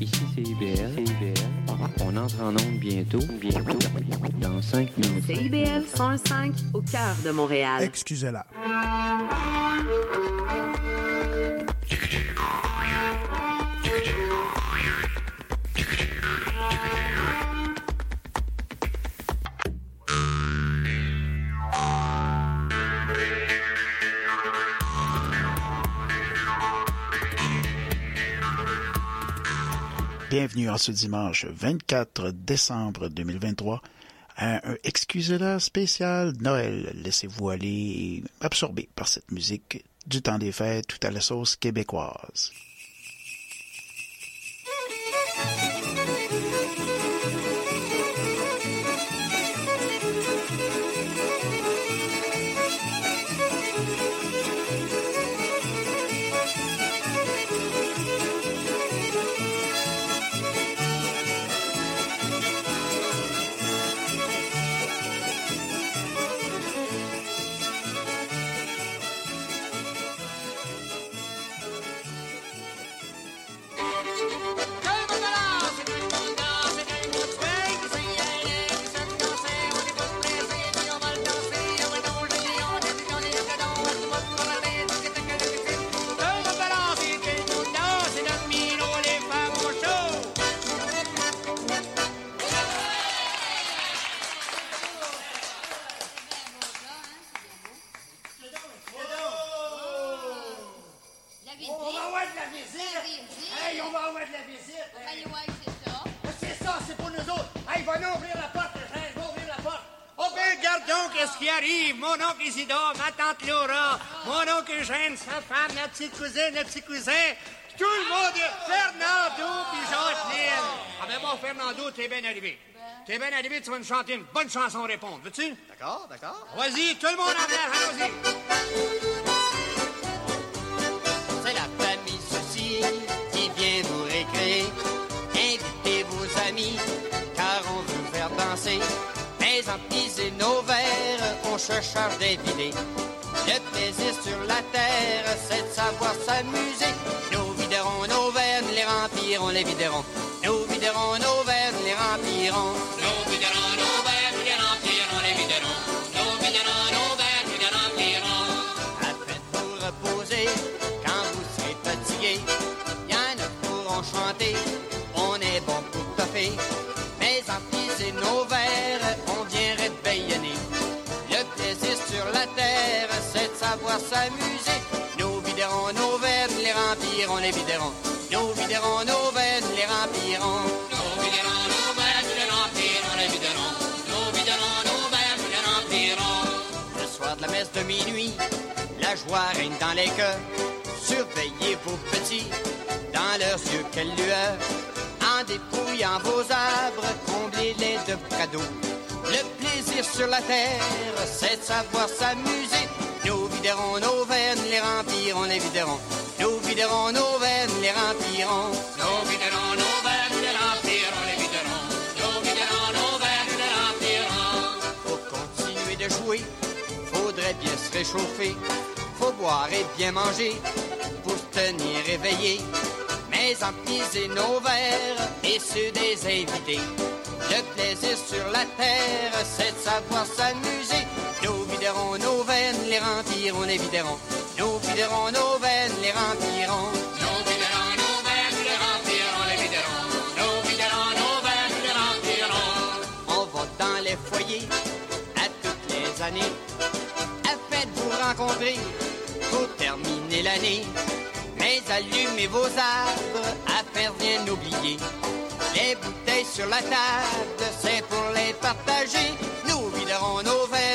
Ici c'est IBL. IBL. On entre en onde bientôt. Bientôt. Dans 5 minutes. C'est IBL 105 au cœur de Montréal. Excusez-la. Bienvenue en ce dimanche 24 décembre 2023 à un Excusez-la spécial Noël. Laissez-vous aller absorber par cette musique du temps des fêtes tout à la sauce québécoise. Ben, donc qu'est-ce qui arrive! Mon oncle Isidore, ma tante Laura, mon oncle Eugène, sa femme, ma petite cousine, le petit cousin, tout le monde, Fernando puis Jacqueline! Ah ben bon, Fernando, t'es bien arrivé. T'es bien arrivé, tu vas nous chanter une bonne chanson répondre, veux-tu? D'accord, d'accord. Vas-y, tout le monde en l'air, allons-y! Empliser nos verres, on se charge d'évider. Le plaisir sur la terre, c'est de savoir s'amuser. Nous viderons nos verres, les remplirons, les viderons. Nous viderons nos verres, les remplirons. Les viderons. Nous viderons nos nous les remplirons. Nous viderons nos nous les remplirons, les viderons. Nous viderons nos nous les remplirons. Le soir de la messe de minuit, la joie règne dans les cœurs. Surveillez vos petits, dans leurs yeux, quelle lueur. En dépouillant vos arbres, comblez-les de cadeaux. Le plaisir sur la terre, c'est de savoir s'amuser. Nous viderons nos nous les remplirons, les viderons. Nous viderons nos nous les remplirons. Nous viderons nos nous les remplirons, les viderons. Nous viderons nos nous les remplirons. Pour continuer de jouer, faudrait bien se réchauffer. Faut boire et bien manger pour se tenir éveillé. Mais empliser nos verres et ceux des invités. Le plaisir sur la terre, c'est de savoir s'amuser. Nous viderons nos verres, nous les remplirons, les viderons. Nous viderons nos verres, nous les remplirons. Nous viderons nos verres, nous les remplirons, les viderons. Nous viderons nos verres, nous les remplirons. On va dans les foyers à toutes les années afin de vous rencontrer pour terminer l'année. Mais allumez vos arbres afin de rien oublier. Les bouteilles sur la table, c'est pour les partager. Nous viderons nos veines,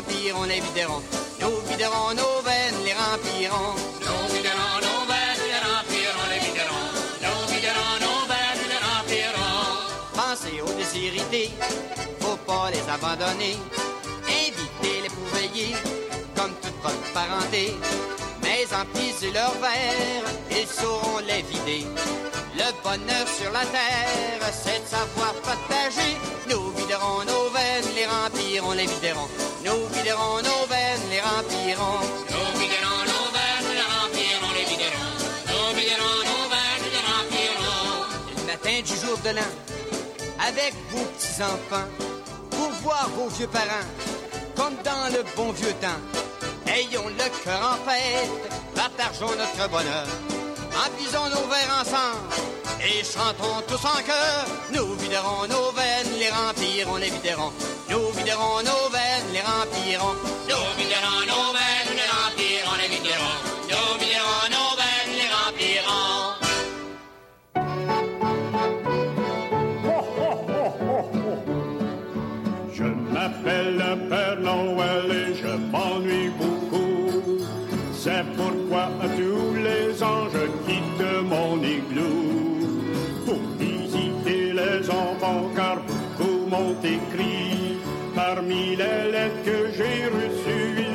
remplirons, les viderons. Nous viderons nos veines, les remplirons. Nous viderons nos veines, les remplirons, les viderons. Nous viderons nos veines, les remplirons. Pensez aux déshérités, faut pas les abandonner. Invitez-les pour veiller, comme toute votre parenté. Mais emplissez leurs verres, ils sauront les vider. Le bonheur sur la terre, c'est de savoir partager. Nous remplirons, les viderons. Nous viderons nos veines, les remplirons. Nous viderons nos veines, les remplirons, les viderons. Nous viderons nos veines, les remplirons. Il fin du jour de l'an, avec vos petits-enfants, pour voir vos vieux parents, comme dans le bon vieux temps. Ayons le cœur en fête, partageons notre bonheur, emplissons nos verres ensemble et chantons tous en chœur. Nous viderons nos veines, les remplirons, les viderons. Nous viderons nos veines, les remplirons. Nous viderons j'ai reçues,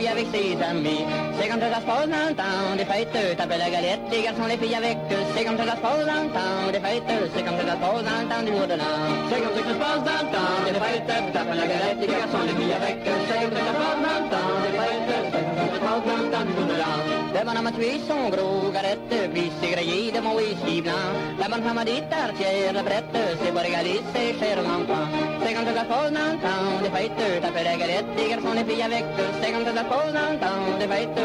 puis avec ses amis. C'est comme ça ça se passe dans le temps des fêtes. Tape la galette, les garçons, les filles avec. C'est comme ça ça se passe dans le temps des fêtes. C'est comme ça ça se passe dans le temps du jour de l'an. C'est comme ça que ça se passe dans le temps des fêtes. Tape la galette, les garçons, les filles avec. C'est comme ça ça se passe dans le temps des fêtes. C'est comme ça ça se passe dans le temps du jour de l'an. Le bonhomme a tué son gros garette, grillé de mon whisky blanc. La bonne femme a dit tartière, la brette, c'est cher l'enfant. C'est comme ça se passe dans le temps des fêtes, taper la. C'est comme ça passe dans temps des fêtes,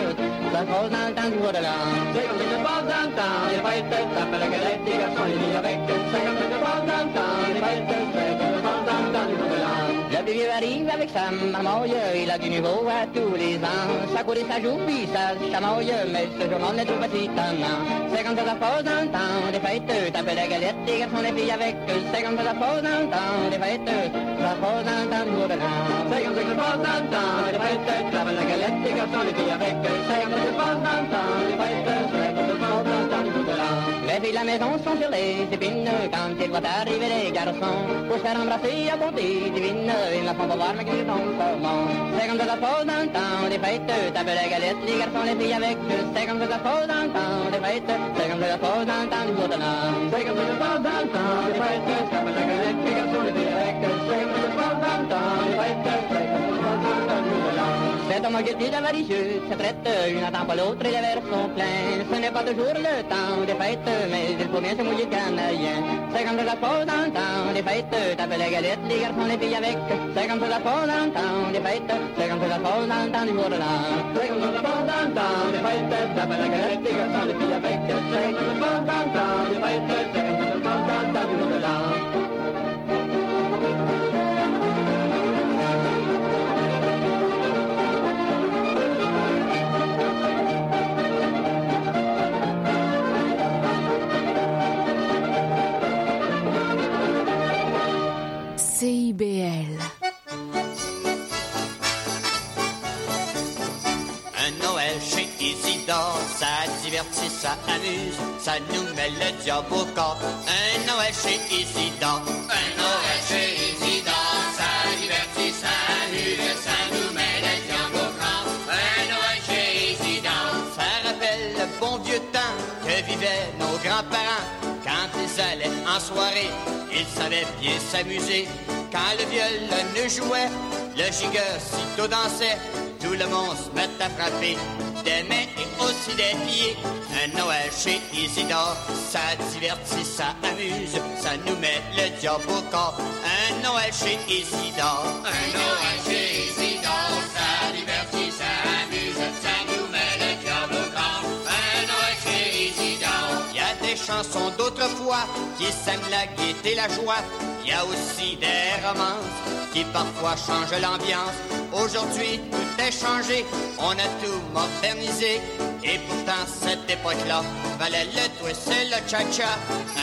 ça dans le temps du jour de l'an. C'est comme ça passe dans temps des fêtes, taper la galette, les garçons, les filles avec. C'est comme ça passe dans vieux arrive avec sa marmoille, il a du nouveau à tous les ans. Ça court et ça joue, puis ça chamaille, mais ce jour on est tout petit. C'est comme ça ça se passe dans temps des fêtes, taper la galette, les garçons, les filles avec. C'est comme ça ça se passe dans temps des fêtes, ça se passe dans le temps de. C'est comme ça que ça se passe temps des fêtes, taper la galette, les garçons, les filles avec. C'est comme ça que ça se passe temps des fêtes, Les filles de la maison sont sur les épines quand ils voient arriver les garçons. Pour se faire embrasser à divine, ils la font pas voir mais qu'ils comment. C'est comme se passe dans le temps des fêtes, taper la galette, les garçons, les filles avec. C'est comme ça se passe dans le temps des fêtes, c'est comme ça se passe dans le temps du de. C'est comme se passe dans le temps des fêtes, taper la galette, les garçons, les filles Cet homme guilty d'avaricieux se traite, il n'attend pas l'autre et les verres sont pleins. Ce n'est pas toujours le temps des fêtes, mais il faut bien se mouiller le canadien. C'est comme ça ça se passe dans le temps des fêtes, tape la galette, les garçons les filles avec. C'est comme ça ça se passe dans le temps des fêtes, c'est comme ça ça se passe dans le temps du jour de l'an. C'est comme ça ça se passe dans le temps des fêtes, tape la galette, les garçons les filles avec. C'est comme ça ça se passe dans le temps des fêtes, ça amuse, ça nous met le diable au corps. Un Noël chez Isidore, un Noël chez Isidore, ça divertit, ça amuse, ça nous met le diable au corps. Un Noël chez Isidore, ça rappelle le bon vieux temps que vivaient nos grands-parents quand ils allaient en soirée. Ils savaient bien s'amuser quand le violon jouait, le gigueur sitôt dansait, tout le monde se met à frapper des mains et aussi des pieds. Un Noël chez Isidore, ça divertit, ça amuse, ça nous met le diable au corps. Un Noël chez Isidore, un Noël chez Isidore, ça divertit, ça amuse, ça nous chansons d'autrefois qui sèment la gaieté et la joie. Il y a aussi des romances qui parfois changent l'ambiance. Aujourd'hui, tout est changé, on a tout modernisé. Et pourtant, cette époque-là valait le twist et le cha-cha.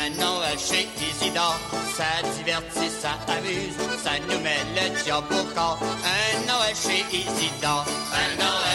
Un Noël chez Isidore, ça divertit, ça amuse, ça nous met le diable au corps. Un Noël chez Isidore, un Noël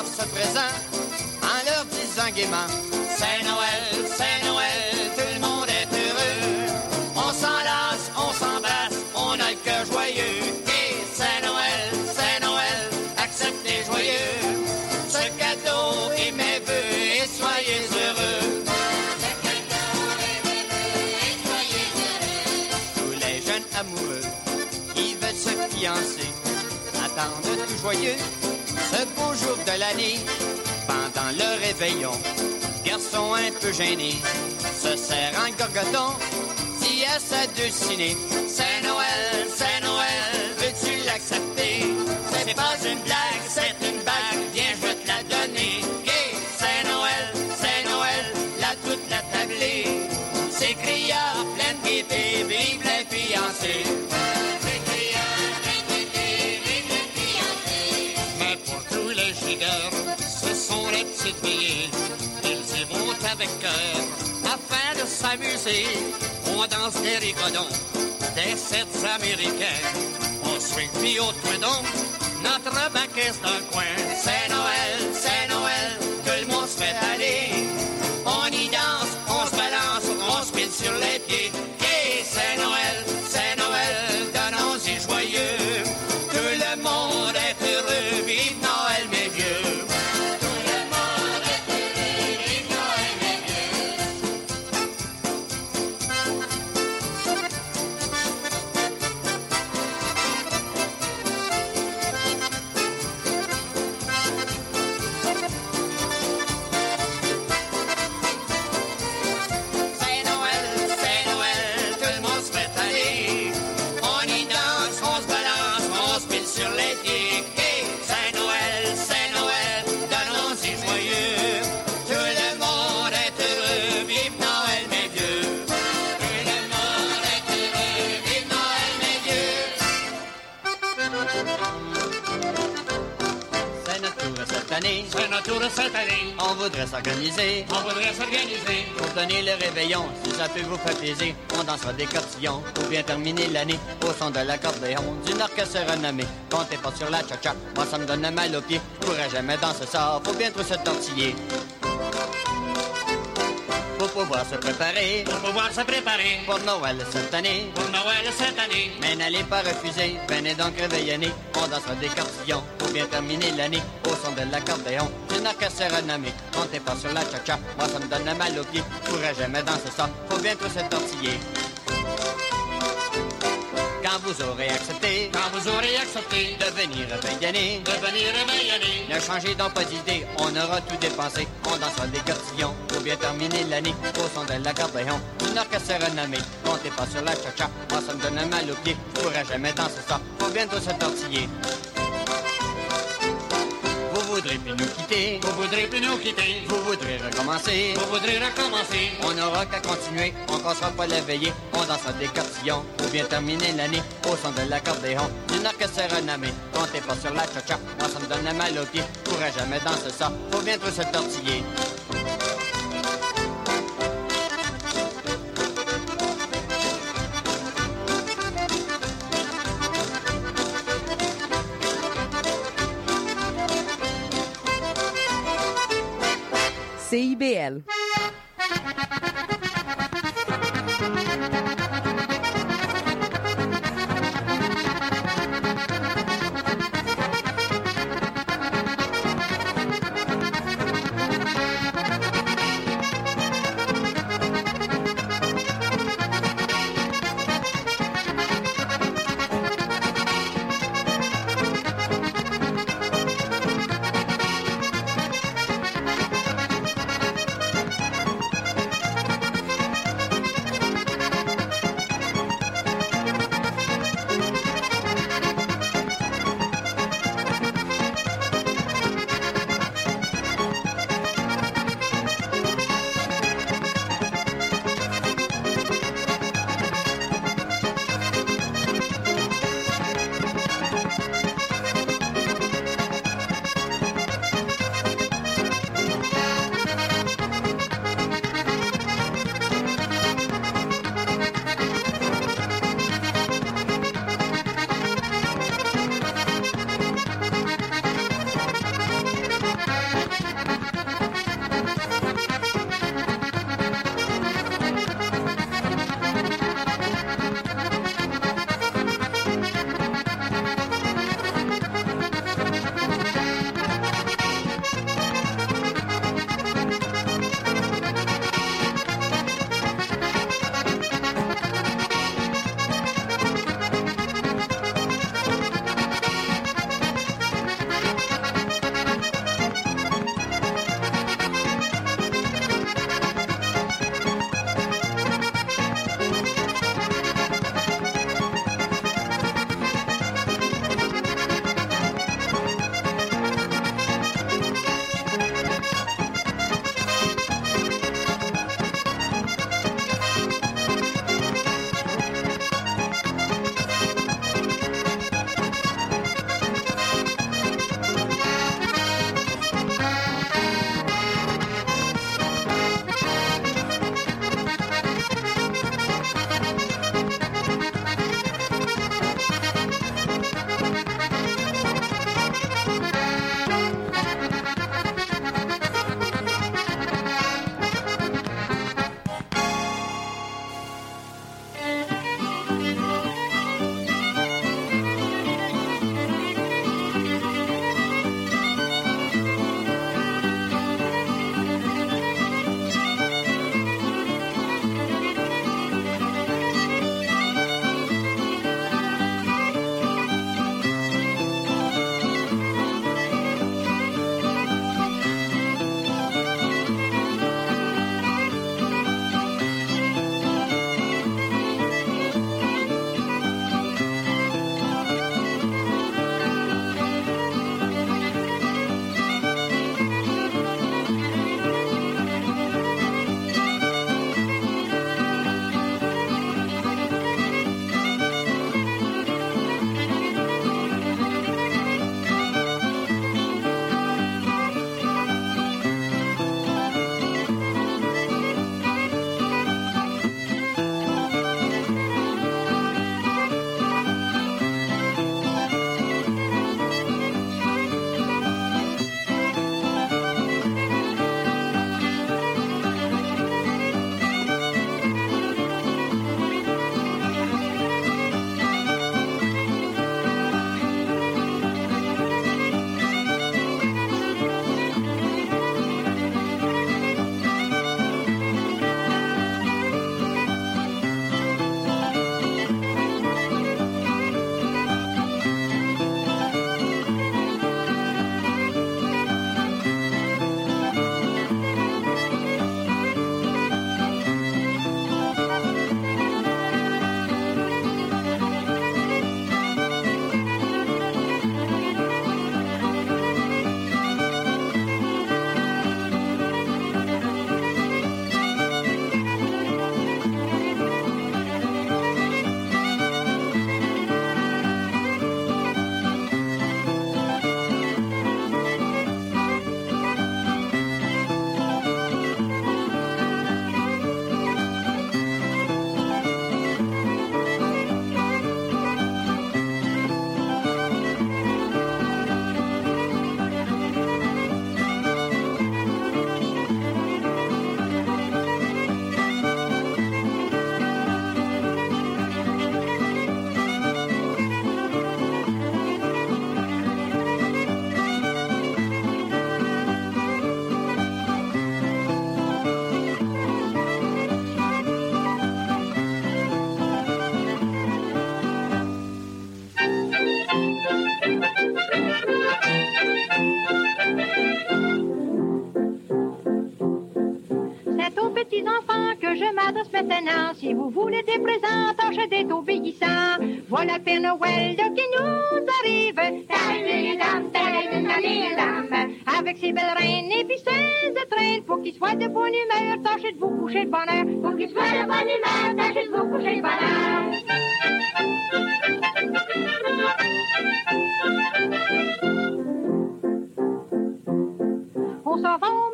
offre ce présent en leur disant gaiement C'est Noël, c'est Noël, tout le monde est heureux. On s'enlace, on s'embrasse, on a le cœur joyeux. Et c'est Noël, c'est Noël, acceptez joyeux. Ce cadeau est mes voeux et soyez heureux. Tous les jeunes amoureux qui veulent se fiancer attendent tout joyeux ce beau jour de l'année. Pendant le réveillon, garçon un peu gêné se serre en gorgoton, dit à sa dulcinée C'est Noël, c'est Noël, veux-tu l'accepter? C'est pas une blague, c'est une bague, viens, je te la donner. C'est Noël, c'est Noël, la toute la tablée. C'est criard, pleine gaieté, vive les fiancés. Ils y vont avec cœur afin de s'amuser. On danse des rigodons, des sets américains. On swing puis au notre banquette d'un coin. C'est Noël, c'est à notre tour cette année. On voudrait s'organiser On voudrait s'organiser. pour donner le réveillon. Si ça peut vous faire plaisir, on dansera des cotillons pour bien terminer l'année au son de l'accordéon d'une orchestre renommée. Comptez pas sur la cha-cha, moi ça me donne mal aux pieds. Pourrais jamais danser ça, faut bien trop se tortiller. Pour pouvoir se préparer Pour pouvoir se préparer pour Noël cette année. pour Noël cette année. Mais n'allez pas refuser, venez donc réveillonnez. On dansera des cartillons pour bien terminer l'année au son de l'accordéon. D'une orchestre renommée, comptez pas sur la cha-cha. Moi ça me donne mal aux pieds, je pourrais jamais danser ça. Faut bien trop se tortiller. Quand vous aurez accepté Quand vous aurez accepté de venir réveillonner, de venir réveillonner. ne changez donc pas d'idée, on aura tout dépensé. On dansera des cotillons pour bien terminer l'année au son de l'accordéon. Une orchestre renommée, comptez pas sur la cha-cha. Moi ça me donne mal aux pieds, je pourrais jamais danser ça. Faut bientôt se tortiller. Vous voudrez plus nous quitter, Vous voudrez plus nous quitter. vous voudrez recommencer. Vous voudrez recommencer. On n'aura qu'à continuer, on cassera pas la veillée, on dansera des cotillons pour bien terminer l'année au son de l'accordéon. D'une orchestre renommée, comptez pas sur la cha-cha, moi ça me donne mal aux pieds, je pourrais jamais danser ça, faut bientôt se tortiller. CIBL. Si vous voulez des présents, d'être obéissants. Voilà Père Noël qui nous arrive. Avec ses belles reines et puis ses traînes. Pour qu'il soit de bonne humeur, tâchez de vous coucher de bonne heure. Pour qu'il soit de bonne humeur, tâchez de vous coucher de bonne heure. On s'en va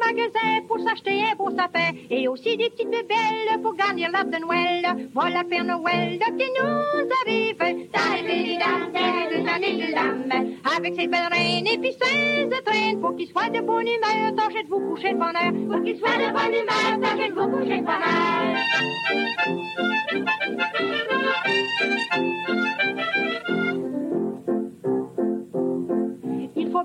pour s'acheter un beau sapin et aussi des petites bébelles pour garnir l'arbre de Noël. Voilà Père Noël qui nous arrive. Avec ses belles et puis ses traînes pour qu'il soit de bonne humeur, tâchez de vous coucher de bonne heure. Pour qu'il soit de bonne humeur, tâchez de vous coucher de bonne heure.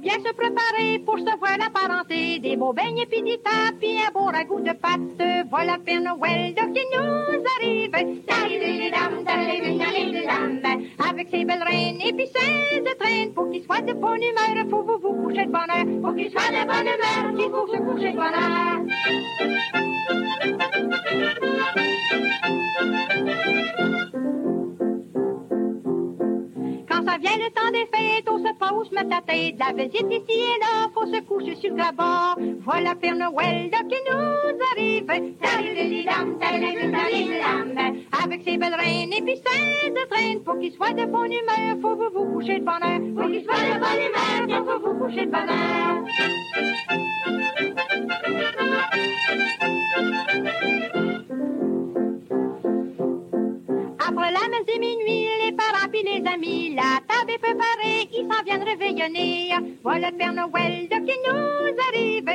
Bien se préparer pour se voir la parenté. Des beaux beignets puis des tapes puis un beau ragoût de pâte. Voilà Père Noël qui nous arrive. Avec ses belles reines et puis ses traînes. Pour qu'il soit de bonne humeur, faut vous vous coucher de bonne heure. Pour qu'il soit de bonne humeur, il faut se coucher de bonne heure. Vient le temps des fêtes, on se pas où se mettre la tête. La visite ici et là, faut se coucher sur le grabat. Voilà Père Noël qui nous arrive. Avec ses belles reines et puis ses traînes. Pour qu'il soit de bonne humeur, faut vous vous coucher de bonne heure. Pour qu'il soit de bonne humeur, il faut vous coucher de bonne heure. La messe de minuit, les parents puis les amis, la table est préparée, ils s'en viennent réveillonner. Voilà le Père Noël qui nous arrive.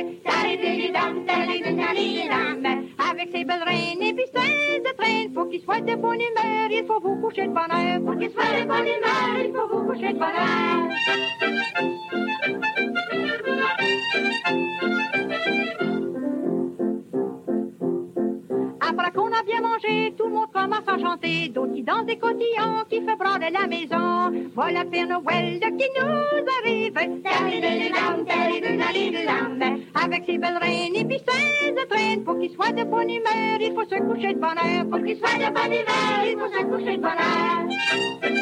Avec ses belles reines et puis ses traînes. Pour qu'il soit de bonne humeur, il faut vous coucher de bonne heure. Pour qu'il soit de bonne humeur, il faut vous coucher de bonne heure. Après qu'on a bien mangé, tout le monde commence à chanter. D'autres qui dansent des cotillons, qui fait brander la maison. Voilà Père Noël qui nous arrive. Avec ses belles reines et puis ses traînes. Pour qu'il soit de bonne humeur, il faut se coucher de bonne heure. Pour qu'il soit de bonne humeur, il faut se coucher de bonne heure.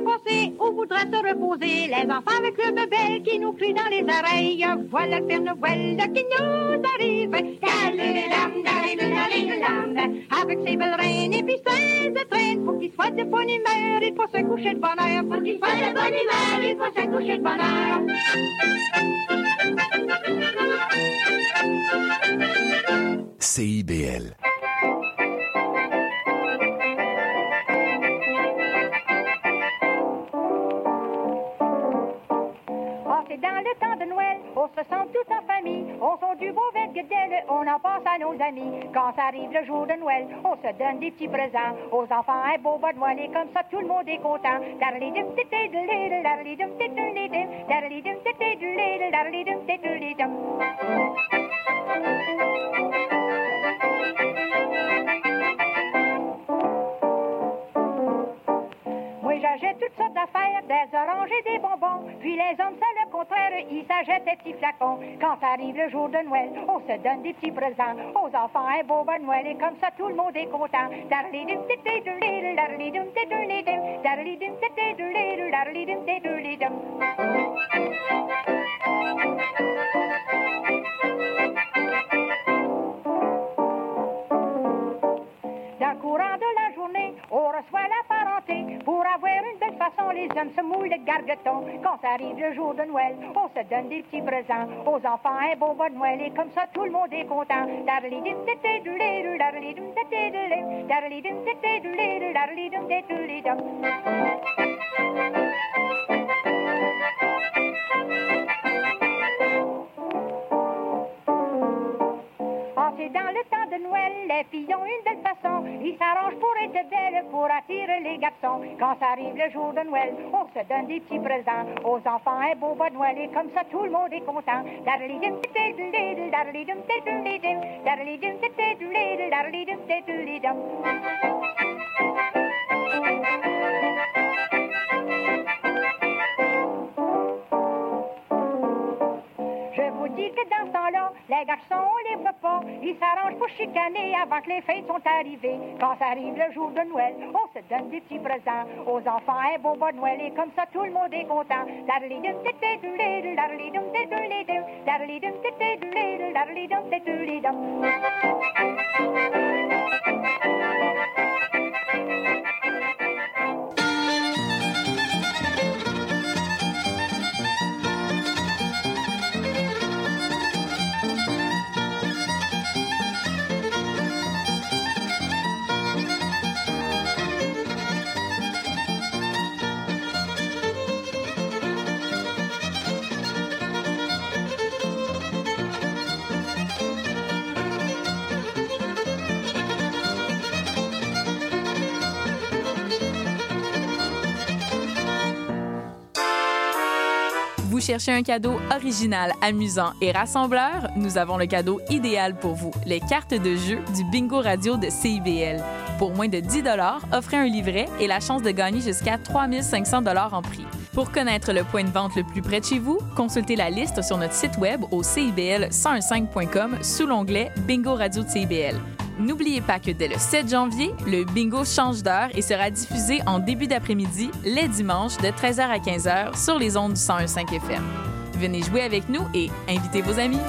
Passé, on voudrait se reposer. Les enfants avec le bébé qui nous crient dans les oreilles. Voilà le Père Noël qui nous arrive. Avec ses belles reines et puis ses traînes. Pour qu'il soit de bonne humeur, il faut se coucher de bonne heure. Pour qu'il soit de bonne humeur, il faut se coucher de bonne heure. CIBL. C'est dans le temps de Noël, on se sent tout en famille, on sent du beau vergedel, on en pense à nos amis. Quand ça arrive le jour de Noël, on se donne des petits présents aux enfants, un beau bas de comme ça tout le monde est content. J'achète toutes sortes d'affaires, des oranges et des bonbons. Puis les hommes, c'est le contraire, ils s'achètent des petits flacons. Quand arrive le jour de Noël, on se donne des petits présents aux enfants, un beau bon Noël, et comme ça, tout le monde est content. Le courant de la journée, on reçoit la Pour avoir une belle façon, les hommes se mouillent le gargueton. Quand arrive le jour de Noël, on se donne des petits présents. Aux enfants, un bas de Noël, et comme ça, tout le monde est content. Dans le temps de Noël, les filles ont une belle façon. Ils s'arrangent pour être belles, pour attirer les garçons. Quand ça arrive le jour de Noël, on se donne des petits présents aux enfants, un beau bas Noël, et comme ça tout le monde est content. Les garçons, on les pas. Ils s'arrangent pour chicaner avant que les fêtes sont arrivées. Quand ça arrive le jour de Noël, on se donne des petits présents. Aux enfants, un beau bon Noël et comme ça, tout le monde est content. Cherchez un cadeau original, amusant et rassembleur? Nous avons le cadeau idéal pour vous, les cartes de jeu du Bingo Radio de CIBL. Pour moins de 10 offrez un livret et la chance de gagner jusqu'à 3500 en prix. Pour connaître le point de vente le plus près de chez vous, consultez la liste sur notre site web au cibl105.com sous l'onglet Bingo Radio de CIBL. N'oubliez pas que dès le 7 janvier, le bingo change d'heure et sera diffusé en début d'après-midi, les dimanches, de 13h à 15h sur les ondes du 101.5 FM. Venez jouer avec nous et invitez vos amis.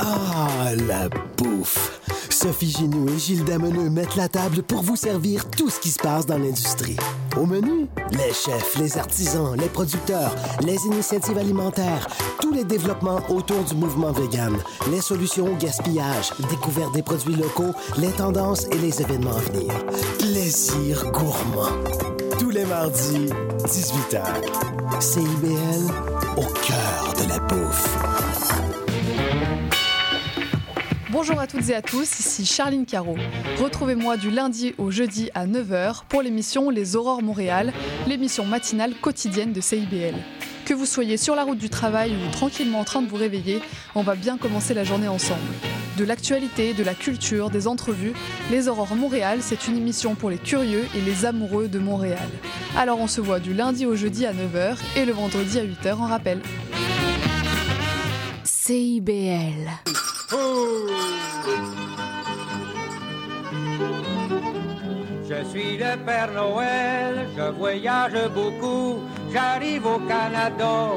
Ah, la bouffe! Sophie Ginou et Gilles Dameneux mettent la table pour vous servir tout ce qui se passe dans l'industrie. Au menu, les chefs, les artisans, les producteurs, les initiatives alimentaires, tous les développements autour du mouvement vegan, les solutions au gaspillage, découverte des produits locaux, les tendances et les événements à venir. Plaisir gourmand. Tous les mardis, 18h. CIBL, au cœur de la bouffe. Bonjour à toutes et à tous, ici Charline Caro. Retrouvez-moi du lundi au jeudi à 9h pour l'émission Les Aurores Montréal, l'émission matinale quotidienne de CIBL. Que vous soyez sur la route du travail ou tranquillement en train de vous réveiller, on va bien commencer la journée ensemble. De l'actualité, de la culture, des entrevues, Les Aurores Montréal, c'est une émission pour les curieux et les amoureux de Montréal. Alors on se voit du lundi au jeudi à 9h et le vendredi à 8h en rappel. CIBL. Je suis le Père Noël, je voyage beaucoup. J'arrive au Canada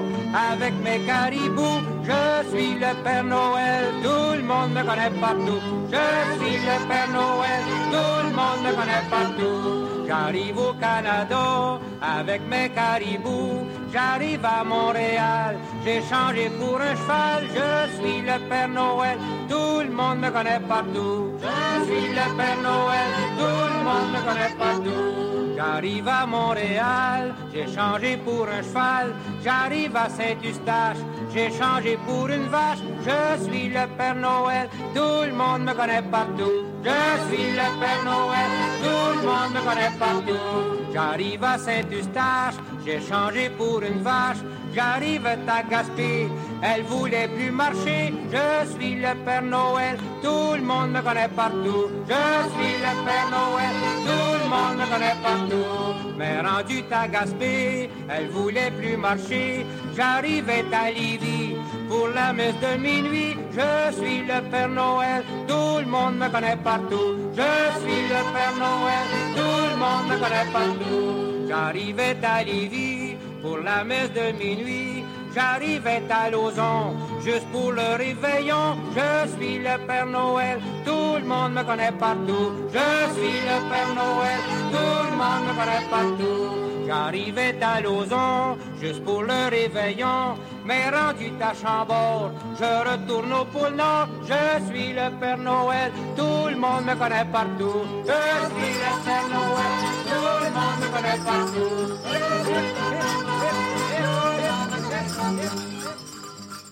avec mes caribous. Je suis le Père Noël, tout le monde me connaît partout. Je suis le Père Noël, tout le monde me connaît partout. J'arrive au Canada avec mes caribous. J'arrive à Montréal, j'ai changé pour un cheval. Je suis le Père Noël, tout le monde me connaît partout. Je suis le Père Noël, tout le monde me connaît partout. J'arrive à Montréal, j'ai changé pour un cheval. J'arrive à Saint-Eustache, j'ai changé pour une vache. Je suis le Père Noël, tout le monde me connaît partout. Je suis le Père Noël, tout le monde me connaît partout. J'arrive à Saint-Eustache, j'ai changé pour une vache. J'arrive à Gaspé, elle voulait plus marcher. Je suis le Père Noël, tout le monde me connaît partout. Je suis le Père Noël, tout le monde me connaît partout. Mais rendu à Gaspé, elle voulait plus marcher. J'arrivais à Livy pour la messe de minuit. Je suis le Père Noël, tout le monde me connaît partout. Je suis le Père Noël, tout le monde me connaît partout. J'arrivais à Livy pour la messe de minuit. J'arrivais à Lauson juste pour le réveillon. Je suis le Père Noël, tout le monde me connaît partout. Je suis le Père Noël, tout le monde me connaît partout. J'arrivais à Lauson juste pour le réveillon. Mais rendu à Chambord, je retourne au pôle Nord. Je suis le Père Noël, tout le monde me connaît partout. Je suis le Père Noël, tout le monde me connaît partout.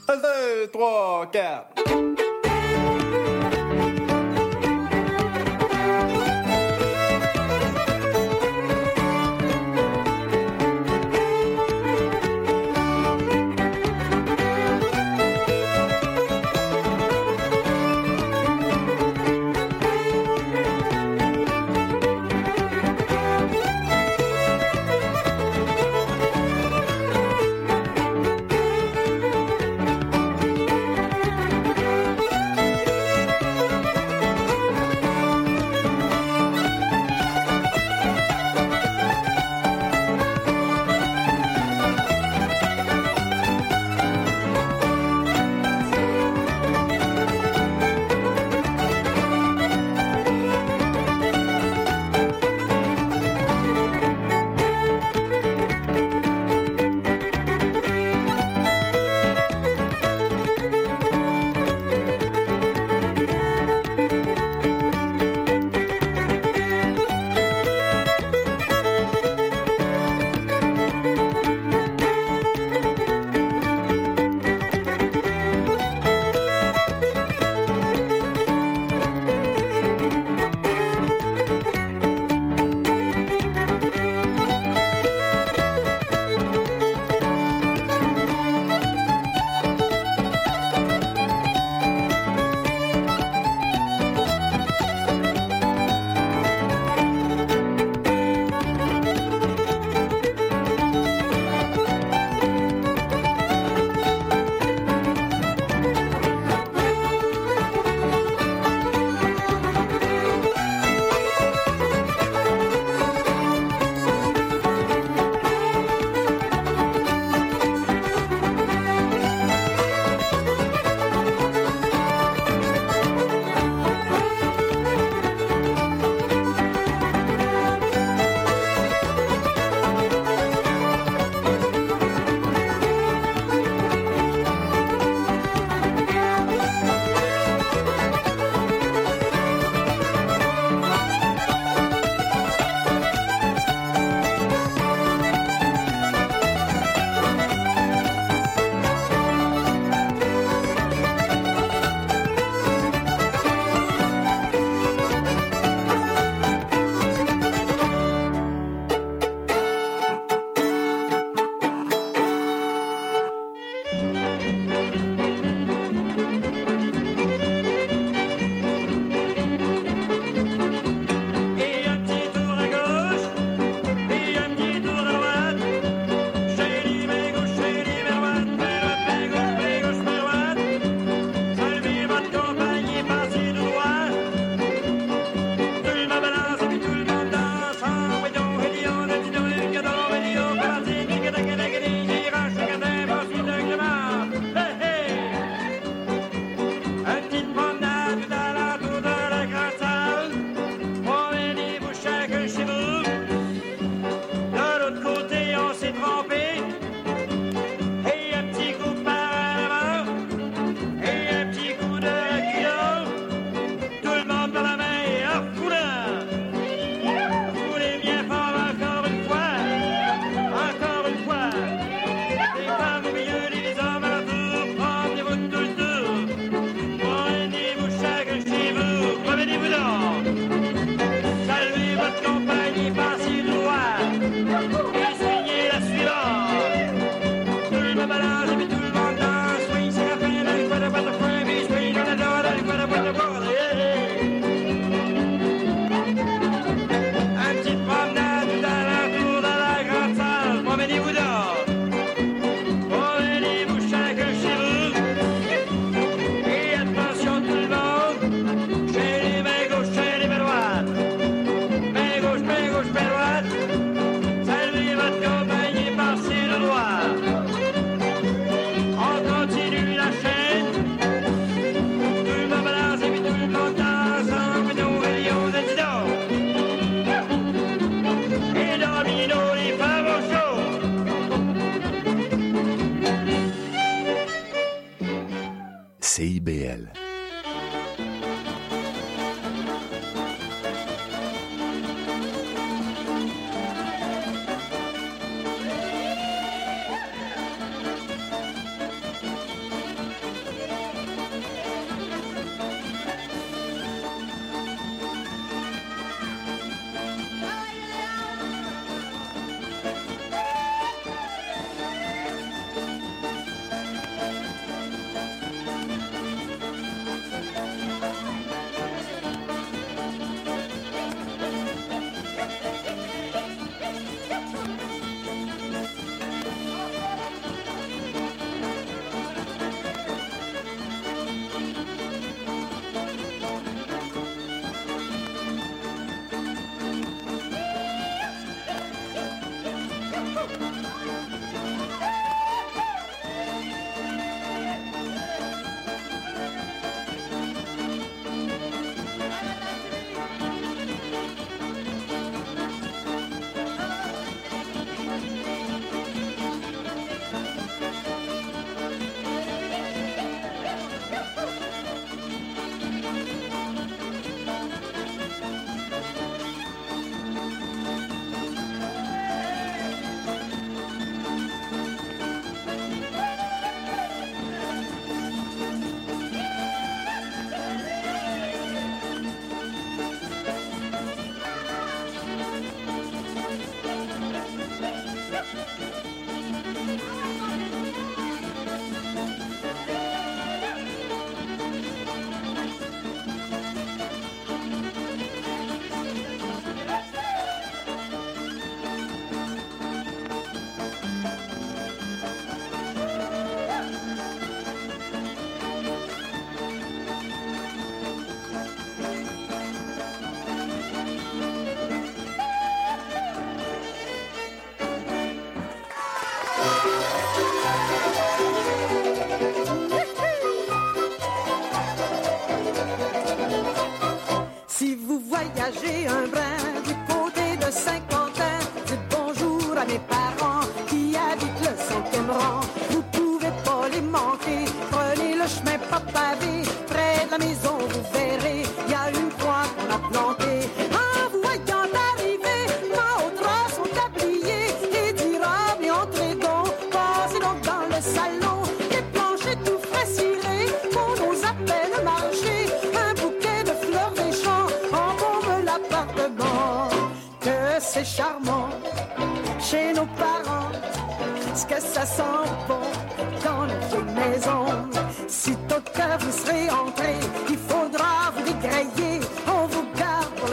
Un, deux, trois, quatre.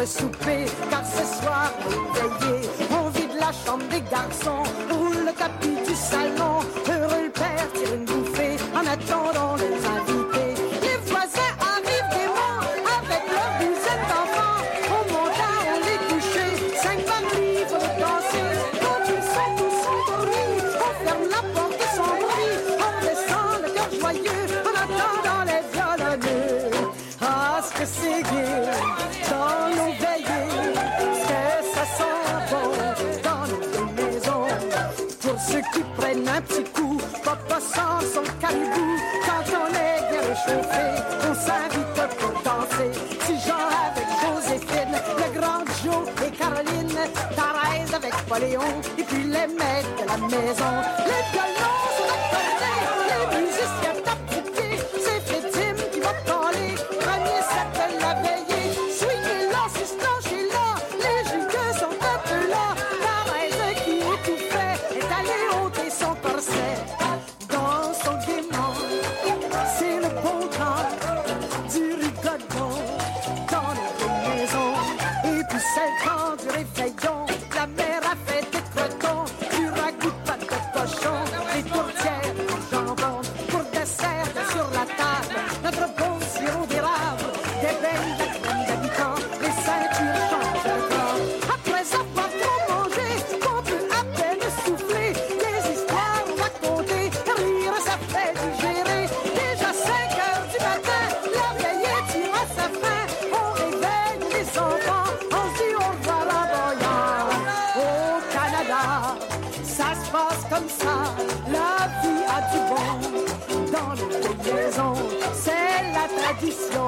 souper, car ce soir, veillez, on vide la chambre des garçons, roule le tapis du salon. He's.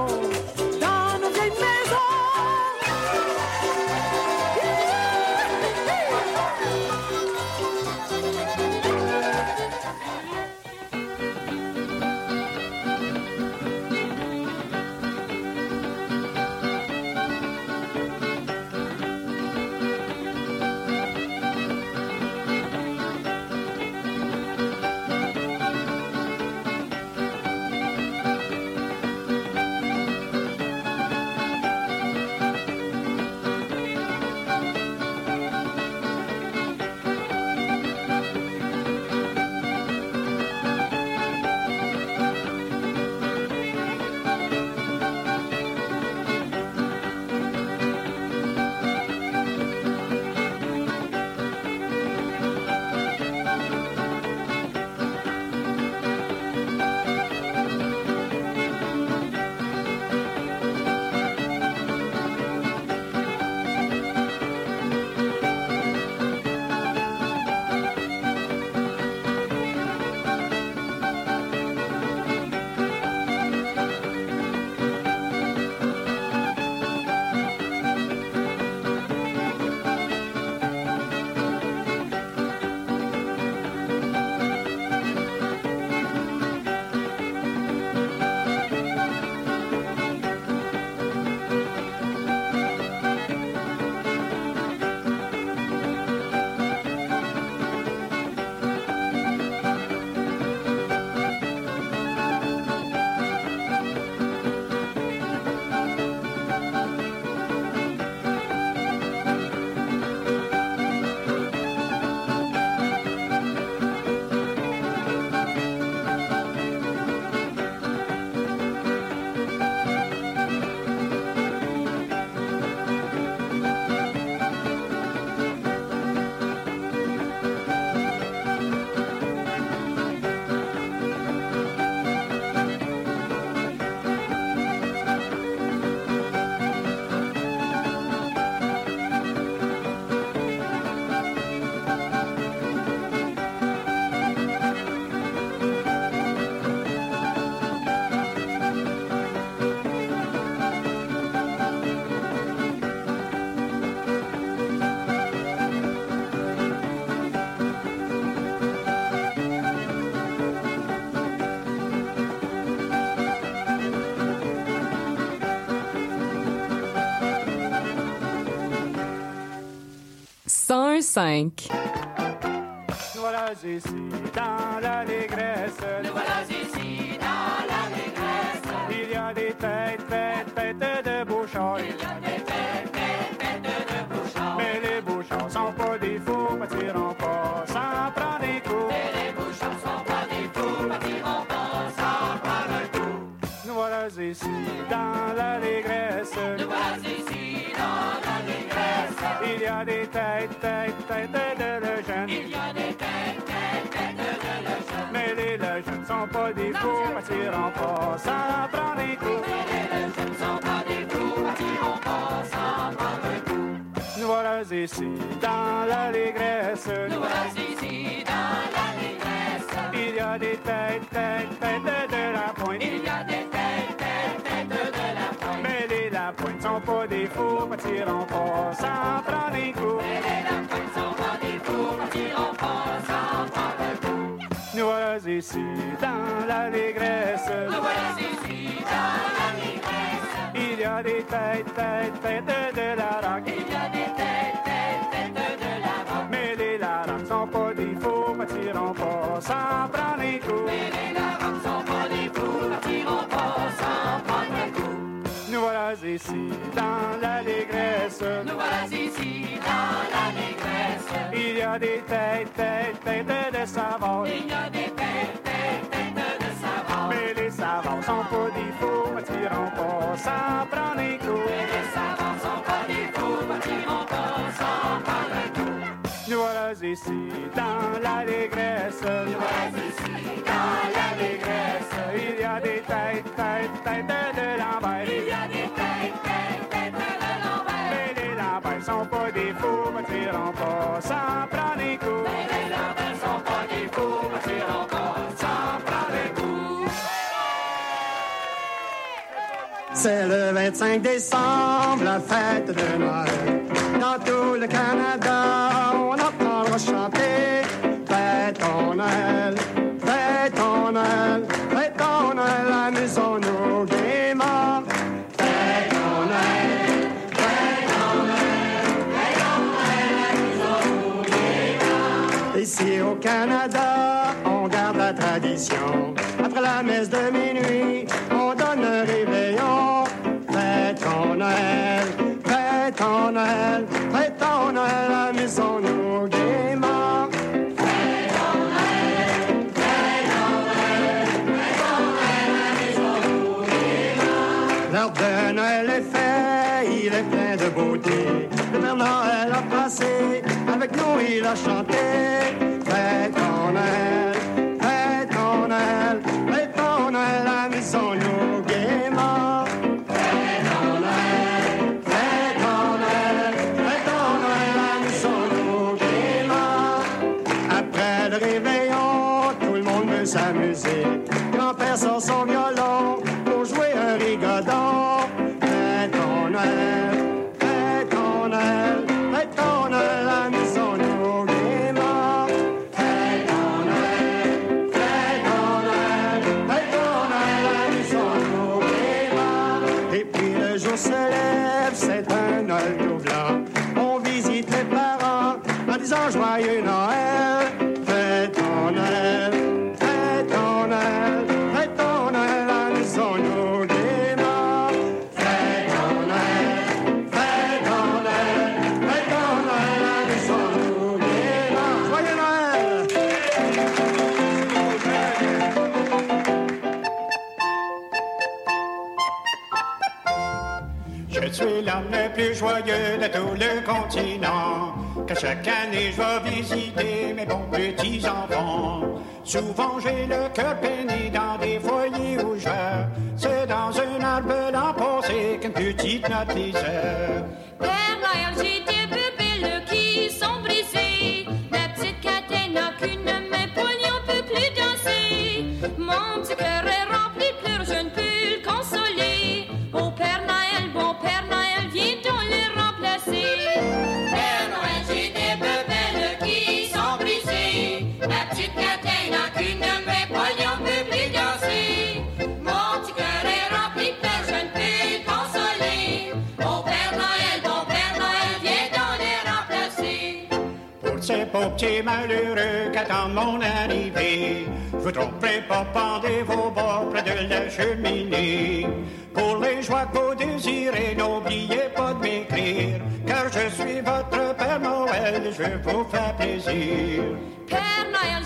1015. Nous voilà ici dans l'allégresse. Nous voilà ici dans l'allégresse. Il y a des têtes, têtes, têtes de bouchons. Il y a des têtes, têtes, têtes de bouchons. Mais les bouchons sont pas des fous, bâtiront pas sans prendre des coups. Mais les bouchons sont pas des fous, bâtiront pas sans prendre un coup. Nous voilà ici dans l'allégresse. Nous voilà ici dans l'allégresse. Il y a des têtes, têtes, têtes de le jeune. Il y a des têtes, têtes, têtes de le jeune. Mais les le jeunes sont pas des fous, bâtiront pas sans prendre des coups. Mais les le jeunes sont pas des fous, bâtiront pas sans prendre un coup. Nous voilà ici dans l'allégresse. Nous voilà ici dans l'allégresse. Il y a des têtes, têtes, têtes de la pointe. Il y a des têtes, têtes, têtes de la pointe. Mais les la pointe sont pas des fous, bâtiront pas sans prendre des coups. Ici dans l'allégresse. Nous voilà ici dans l'allégresse. Il y a des têtes, têtes, têtes de la rock. Il y a des têtes, têtes, têtes de la rock. Mais les la rock sont pas des fous, bâtiront pas sans prendre des coups. Mais les la rock sont pas des fous, pas sans voilà ici dans l'allégresse. Nous voilà ici dans l'allégresse. Il y a des têtes, têtes, têtes de savon. Il y a des têtes, têtes, têtes de savon. Mais les savants sont pas des fous, bâtiront pas sans prendre des coups. Mais les savants sont pas des fous, bâtiront pas sans prendre un coup. Nous voilà ici dans l'allégresse. Nous voilà ici dans l'allégresse. Il y a des têtes, têtes, têtes de l'envers. C'est le 25 décembre, la fête de Noël. Dans tout le Canada, on entendra chanter Fêtons Noël, fêtons Noël, fêtons Noël, amusons-nous gaiement. Fêtons Noël, fêtons Noël, fêtons Noël, amusons-nous gaiement. Ici au Canada, on garde la tradition. Après la messe de minuit, on donne un réveillon. Gaiement. Fêtons Noël, fêtons Noël, fêtons Noël, amusons-nous gaiement. L'heure de Noël est fait, il est plein de beauté. Le Père Noël a passé, avec nous il a chanté. Le continent. Que chaque année je vais visiter mes bons petits enfants. Souvent j'ai le cœur peigné dans des foyers où C'est dans un arbre l'an passé qu'une petite note lisait. Père ces pauvres malheureux qu'attendent mon arrivée. Je vous tromperai pas, pendez vos bras près de la cheminée. Pour les joies que vous désirez, n'oubliez pas de m'écrire, car je suis votre Père Noël, je vous fais plaisir. Père Noël,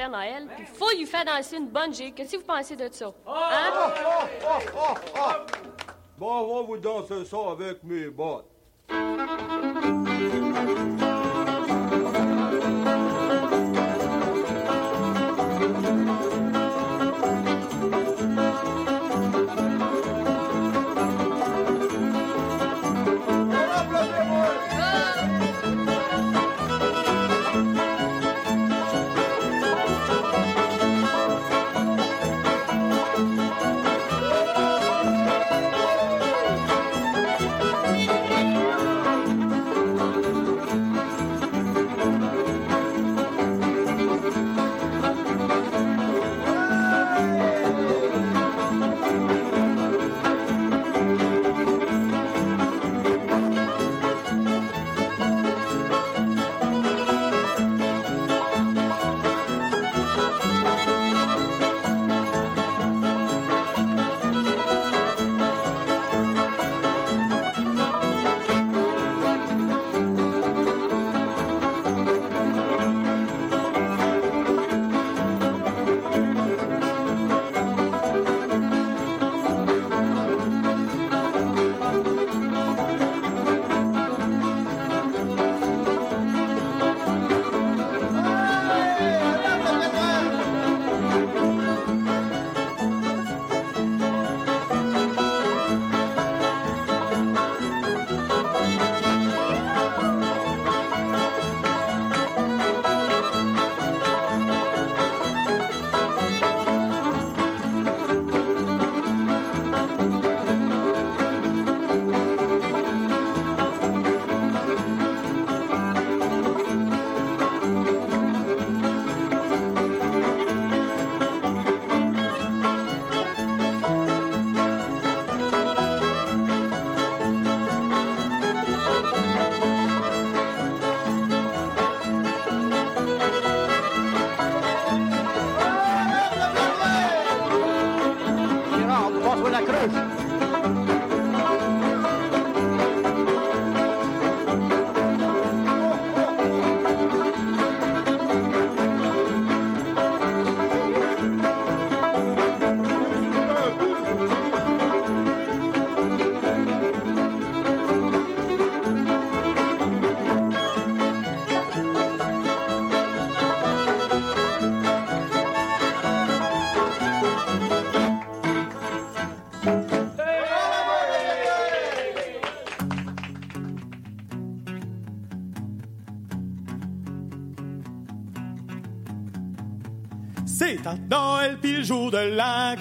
Père Noël, puis faut lui faire danser une bonne gigue. Qu'est-ce que vous pensez de ça? Hein? Bon, on va vous danser ça avec mes bottes.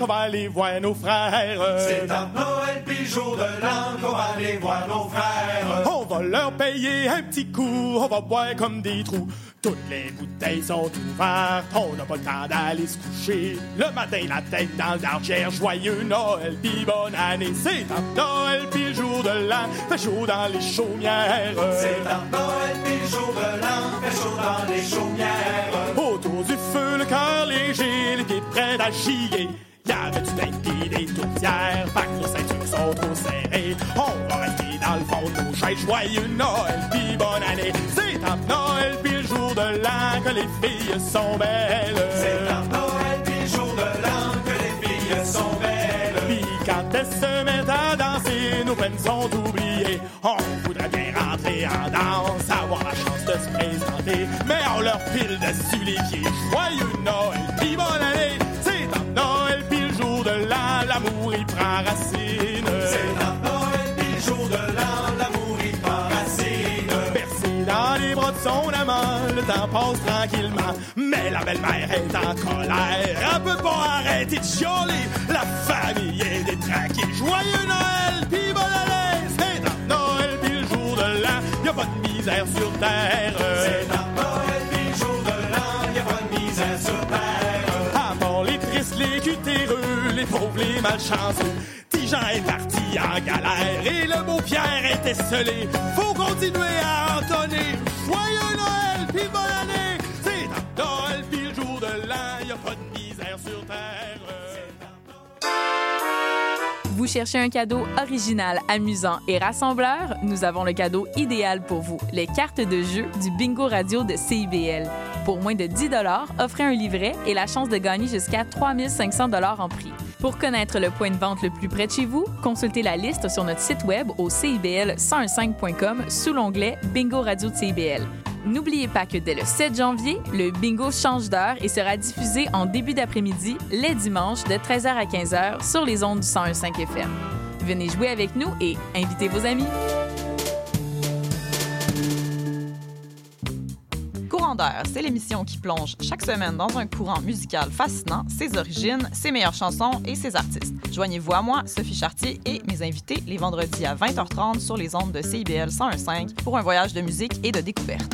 Va aller voir nos frères. C'est à Noël puis le jour de l'an qu'on va aller voir nos frères. On va leur payer un petit coup, on va boire comme des trous. Toutes les bouteilles sont ouvertes, on n'a pas le temps d'aller se coucher. Le matin, la tête dans le dargère, joyeux Noël puis bonne année. C'est à Noël puis le jour de l'an, fait chaud dans les chaumières. C'est à Noël puis le jour de l'an, fait chaud dans les chaumières. Autour du feu, le cœur léger, les pieds prêts à chier. Y avait du pain pis des tourtières, pas que nos ceintures sont trop serrées. On va rester dans le fond de nos chaises, joyeux Noël pis bonne année. C'est à Noël pis le jour de l'an que les filles sont belles. C'est à Noël puis le jour de l'an que les filles sont belles. Pis quand elles se mettent à danser, nos peines sont oubliées. On voudrait bien rentrer en danse, avoir la chance de se présenter. Mais on leur pile dessus les pieds. Joyeux Noël, prend racine. C'est Noël le jour de l'an, l'amour il prend racine. Bercé dans les bras de son amant, le temps passe tranquillement. Mais la belle-mère est en colère, elle peut pas arrêter de chialer. La famille est détraquée. Joyeux Noël, pis année. C'est Noël, pis le jour de l'an, y a pas de misère sur terre. Les malchanceux. Tijan est parti en galère et le beau Pierre est esselé. Faut continuer à entonner. Joyeux Noël, puis bonne année. C'est Noël, puis le jour de l'an, y a pas de misère sur terre. Vous cherchez un cadeau original, amusant et rassembleur? Nous avons le cadeau idéal pour vous, les cartes de jeu du Bingo Radio de CIBL. Pour moins de 10 offrez un livret et la chance de gagner jusqu'à 3500 en prix. Pour connaître le point de vente le plus près de chez vous, consultez la liste sur notre site web au cibl1015.com sous l'onglet Bingo Radio de CIBL. N'oubliez pas que dès le 7 janvier, le bingo change d'heure et sera diffusé en début d'après-midi, les dimanches, de 13h à 15h sur les ondes du 101.5 FM. Venez jouer avec nous et invitez vos amis. C'est l'émission qui plonge chaque semaine dans un courant musical fascinant, ses origines, ses meilleures chansons et ses artistes. Joignez-vous à moi, Sophie Chartier et mes invités les vendredis à 20h30 sur les ondes de CIBL 101.5 pour un voyage de musique et de découverte.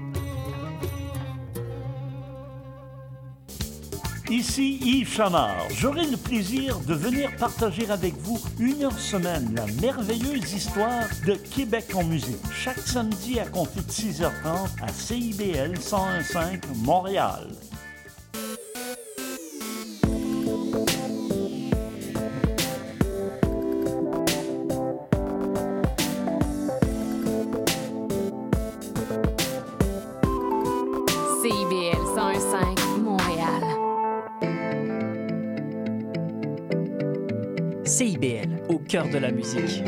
Ici Yves Chamard. J'aurai le plaisir de venir partager avec vous une heure semaine la merveilleuse histoire de Québec en musique. Chaque samedi à compter de 6h30 à CIBL 101.5 Montréal. Cœur de la musique.